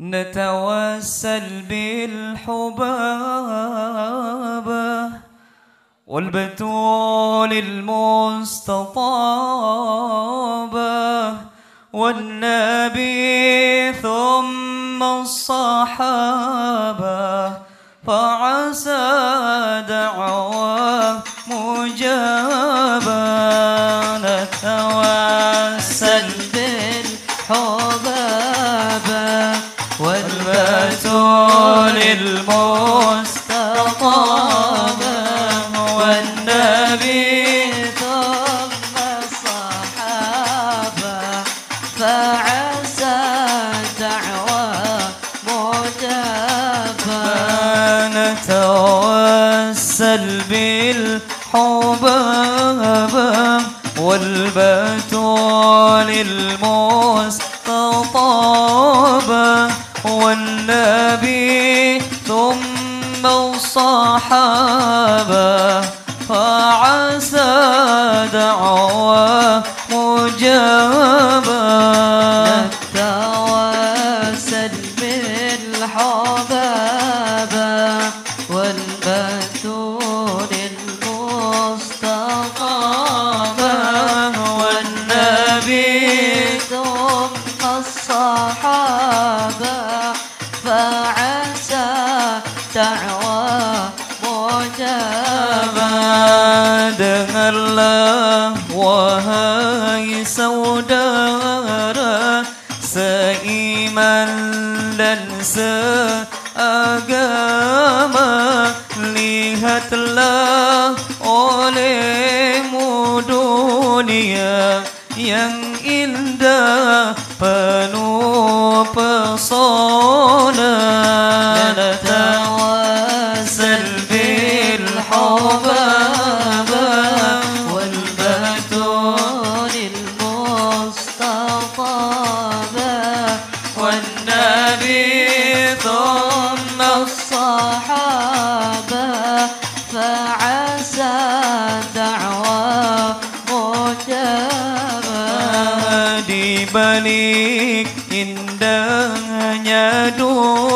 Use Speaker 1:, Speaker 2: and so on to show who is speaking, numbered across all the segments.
Speaker 1: نتوسل بالحبابة والبتول المستطابة والنبي ثم الصحابة فعسى والنبي
Speaker 2: ثم الصحابة
Speaker 1: dan seagama Lihatlah olehmu dunia Yang indah penuh pesona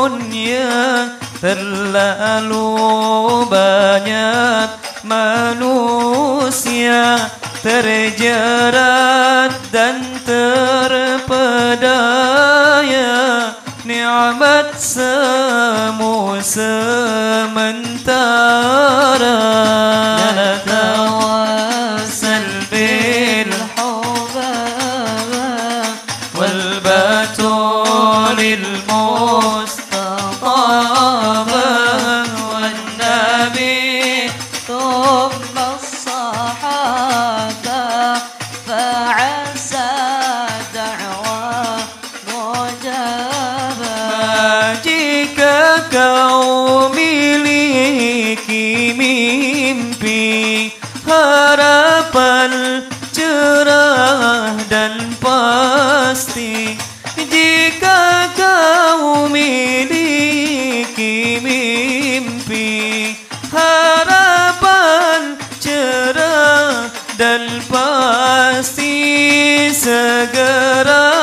Speaker 1: dunia terlalu banyak manusia terjerat kau miliki mimpi harapan cerah dan pasti. Jika kau miliki mimpi harapan cerah dan pasti segeralah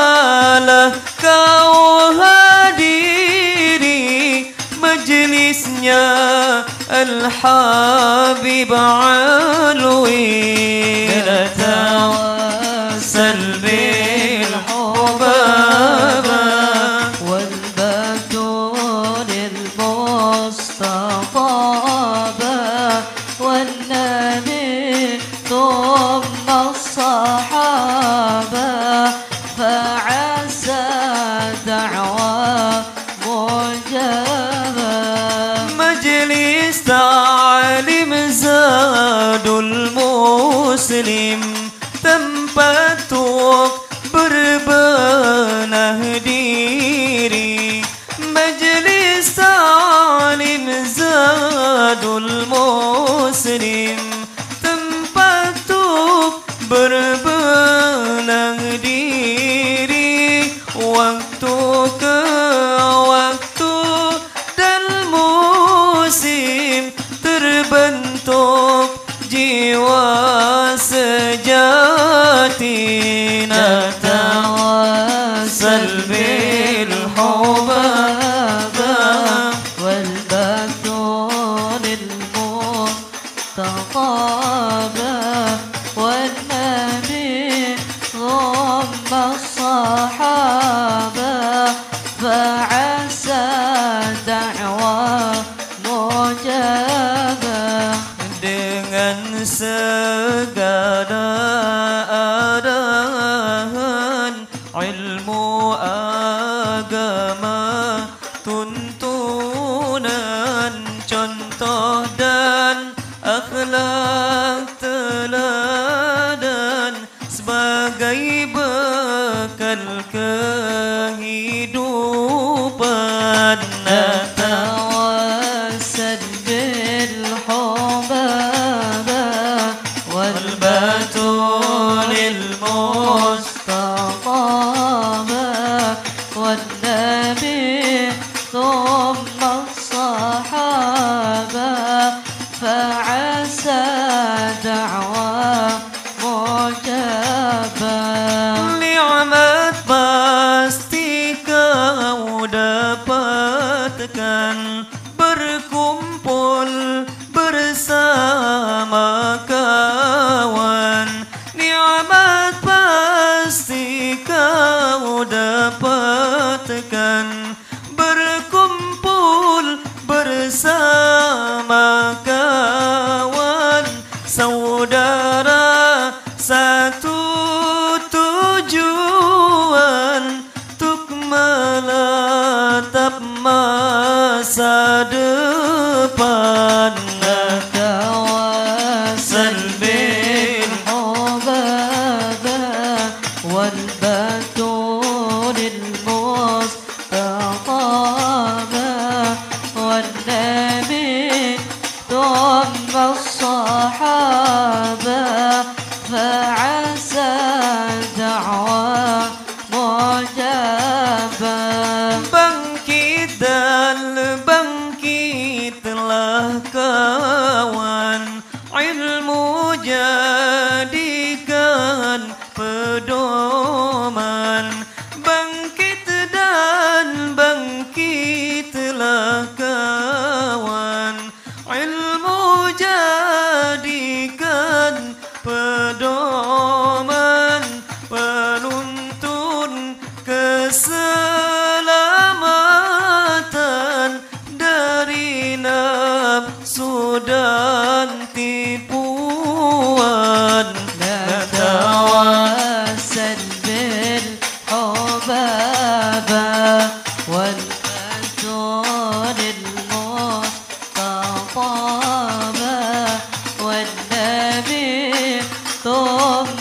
Speaker 2: يا الحبيب علوي. مسلم تنبتوك بربنا هديري.
Speaker 1: مجلس عالم زاد المسلم. محبة للمصطفى
Speaker 2: والنبي ثم الصحابة فعسى دعوة مجابة.
Speaker 1: نعمة pasti kau dapatkan satu tujuan tuk melatap masa depan. pedoman. तो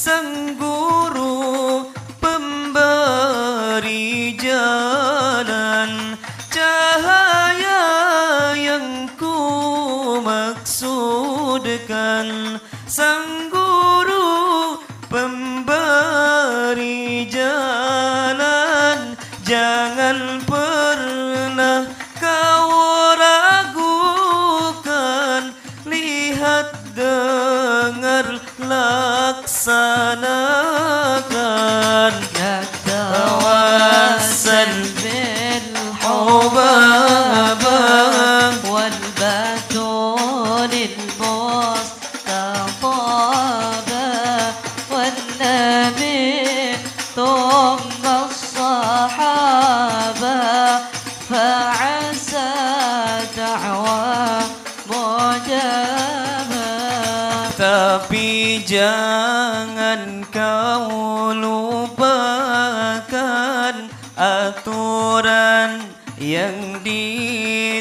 Speaker 1: Sang Guru pemberi jalan. Cahaya yang ku maksudkan. Sang Guru pemberi jalan. Jangan pernah kau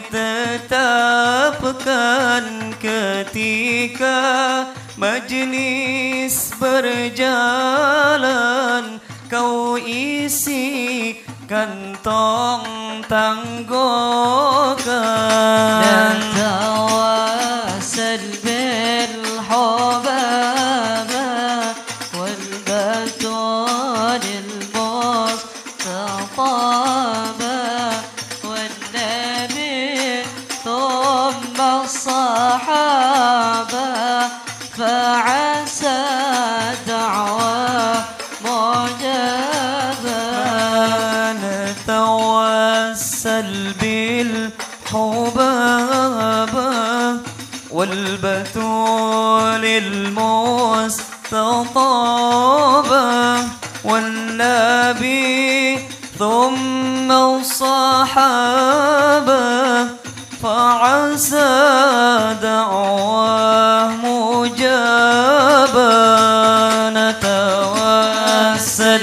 Speaker 2: ditetapkan ketika majlis berjalan kau isi kantong tanggokan
Speaker 1: حبابا والبتول المستطابا والنبي ثم الصحابة فعسى دعواه مجابا
Speaker 2: نتوسل